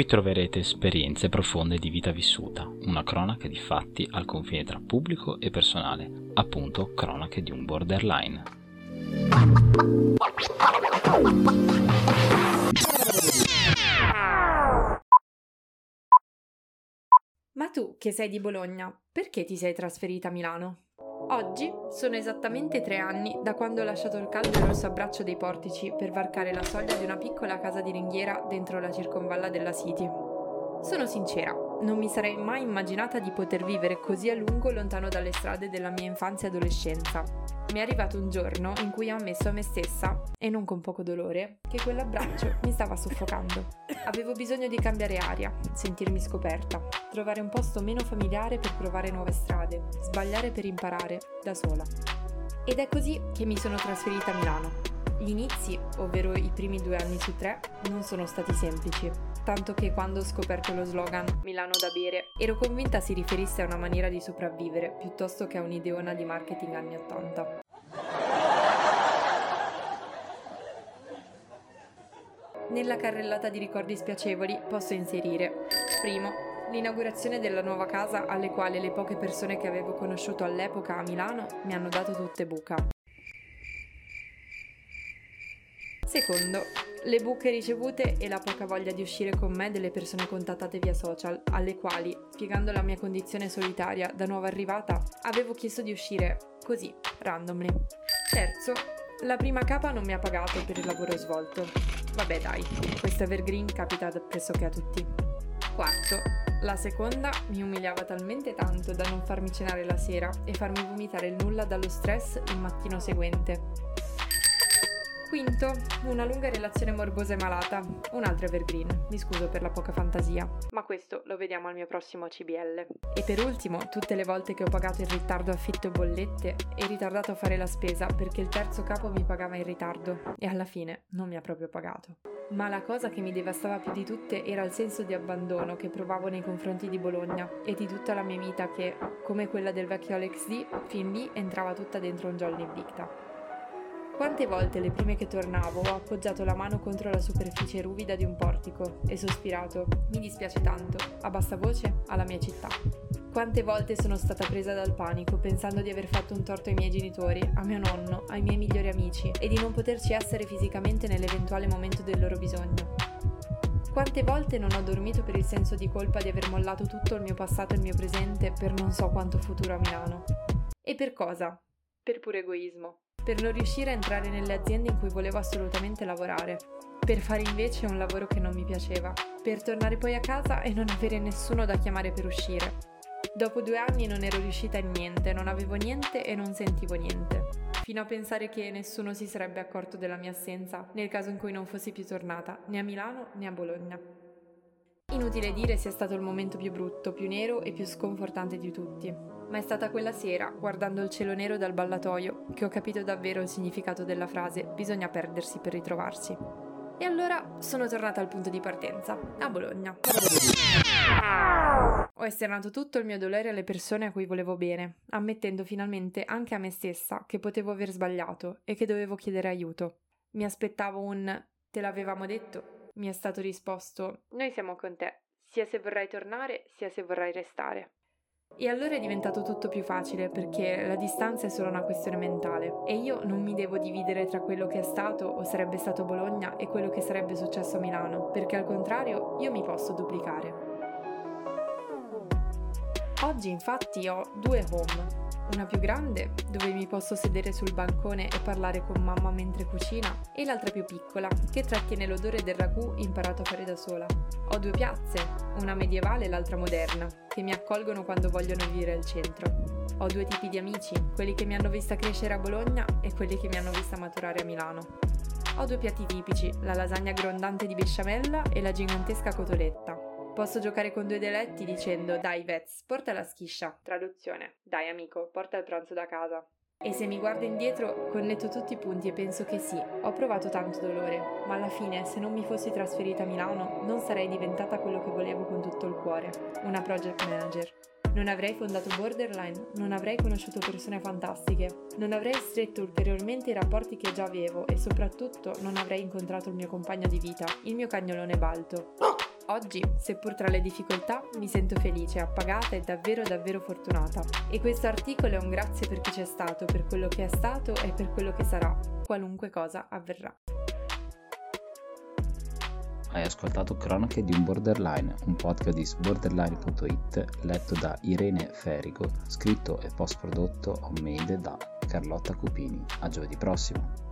Qui troverete esperienze profonde di vita vissuta, una cronaca di fatti al confine tra pubblico e personale, appunto cronache di un borderline. Ma tu, che sei di Bologna, perché ti sei trasferita a Milano? Oggi sono esattamente tre anni da quando ho lasciato il caldo e rosso abbraccio dei portici per varcare la soglia di una piccola casa di ringhiera dentro la circonvalla della City. Sono sincera, non mi sarei mai immaginata di poter vivere così a lungo lontano dalle strade della mia infanzia e adolescenza. Mi è arrivato un giorno in cui ho ammesso a me stessa, e non con poco dolore, che quell'abbraccio mi stava soffocando. Avevo bisogno di cambiare aria, sentirmi scoperta, trovare un posto meno familiare per provare nuove strade, sbagliare per imparare, da sola. Ed è così che mi sono trasferita a Milano, gli inizi, ovvero i primi due anni su tre, non sono stati semplici, tanto che quando ho scoperto lo slogan Milano da bere, ero convinta si riferisse a una maniera di sopravvivere piuttosto che a un'ideona di marketing anni 80. Nella carrellata di ricordi spiacevoli posso inserire, primo, l'inaugurazione della nuova casa alle quali le poche persone che avevo conosciuto all'epoca a Milano mi hanno dato tutte buca. Secondo, le buche ricevute e la poca voglia di uscire con me delle persone contattate via social, alle quali, spiegando la mia condizione solitaria da nuova arrivata, avevo chiesto di uscire così, randomly. Terzo, la prima capa non mi ha pagato per il lavoro svolto. Vabbè dai, questo evergreen capita pressoché a tutti. Quarto, la seconda mi umiliava talmente tanto da non farmi cenare la sera e farmi vomitare il nulla dallo stress il mattino seguente. Quinto, una lunga relazione morbosa e malata. Un altro evergreen. Mi scuso per la poca fantasia. Ma questo lo vediamo al mio prossimo CBL. E per ultimo, tutte le volte che ho pagato in ritardo affitto e bollette e ritardato a fare la spesa perché il terzo capo mi pagava in ritardo. E alla fine non mi ha proprio pagato. Ma la cosa che mi devastava più di tutte era il senso di abbandono che provavo nei confronti di Bologna e di tutta la mia vita che, come quella del vecchio Alex D, fin lì entrava tutta dentro un Jolly Invicta. Quante volte le prime che tornavo ho appoggiato la mano contro la superficie ruvida di un portico e sospirato, mi dispiace tanto, a bassa voce, alla mia città. Quante volte sono stata presa dal panico pensando di aver fatto un torto ai miei genitori, a mio nonno, ai miei migliori amici e di non poterci essere fisicamente nell'eventuale momento del loro bisogno. Quante volte non ho dormito per il senso di colpa di aver mollato tutto il mio passato e il mio presente per non so quanto futuro a Milano. E per cosa? Per puro egoismo per non riuscire a entrare nelle aziende in cui volevo assolutamente lavorare, per fare invece un lavoro che non mi piaceva, per tornare poi a casa e non avere nessuno da chiamare per uscire. Dopo due anni non ero riuscita in niente, non avevo niente e non sentivo niente, fino a pensare che nessuno si sarebbe accorto della mia assenza nel caso in cui non fossi più tornata né a Milano né a Bologna. Inutile dire sia stato il momento più brutto, più nero e più sconfortante di tutti, ma è stata quella sera, guardando il cielo nero dal ballatoio, che ho capito davvero il significato della frase bisogna perdersi per ritrovarsi. E allora sono tornata al punto di partenza, a Bologna. Ho esternato tutto il mio dolore alle persone a cui volevo bene, ammettendo finalmente anche a me stessa che potevo aver sbagliato e che dovevo chiedere aiuto. Mi aspettavo un te l'avevamo detto mi è stato risposto Noi siamo con te, sia se vorrai tornare, sia se vorrai restare. E allora è diventato tutto più facile perché la distanza è solo una questione mentale e io non mi devo dividere tra quello che è stato o sarebbe stato Bologna e quello che sarebbe successo a Milano, perché al contrario io mi posso duplicare. Oggi infatti ho due home, una più grande dove mi posso sedere sul bancone e parlare con mamma mentre cucina e l'altra più piccola che trattiene l'odore del ragù imparato a fare da sola. Ho due piazze, una medievale e l'altra moderna, che mi accolgono quando vogliono vivere al centro. Ho due tipi di amici, quelli che mi hanno vista crescere a Bologna e quelli che mi hanno vista maturare a Milano. Ho due piatti tipici, la lasagna grondante di besciamella e la gigantesca cotoletta, Posso giocare con due dialetti dicendo dai Vez, porta la schiscia. Traduzione. Dai amico, porta il pranzo da casa. E se mi guardo indietro, connetto tutti i punti e penso che sì, ho provato tanto dolore, ma alla fine, se non mi fossi trasferita a Milano, non sarei diventata quello che volevo con tutto il cuore, una project manager. Non avrei fondato Borderline, non avrei conosciuto persone fantastiche, non avrei stretto ulteriormente i rapporti che già avevo e soprattutto non avrei incontrato il mio compagno di vita, il mio cagnolone Balto. Oggi, seppur tra le difficoltà, mi sento felice, appagata e davvero davvero fortunata. E questo articolo è un grazie per chi c'è stato, per quello che è stato e per quello che sarà, qualunque cosa avverrà. Hai ascoltato Cronache di un Borderline, un podcast di borderline.it letto da Irene Ferigo, scritto e post prodotto homemade da Carlotta Cupini. A giovedì prossimo!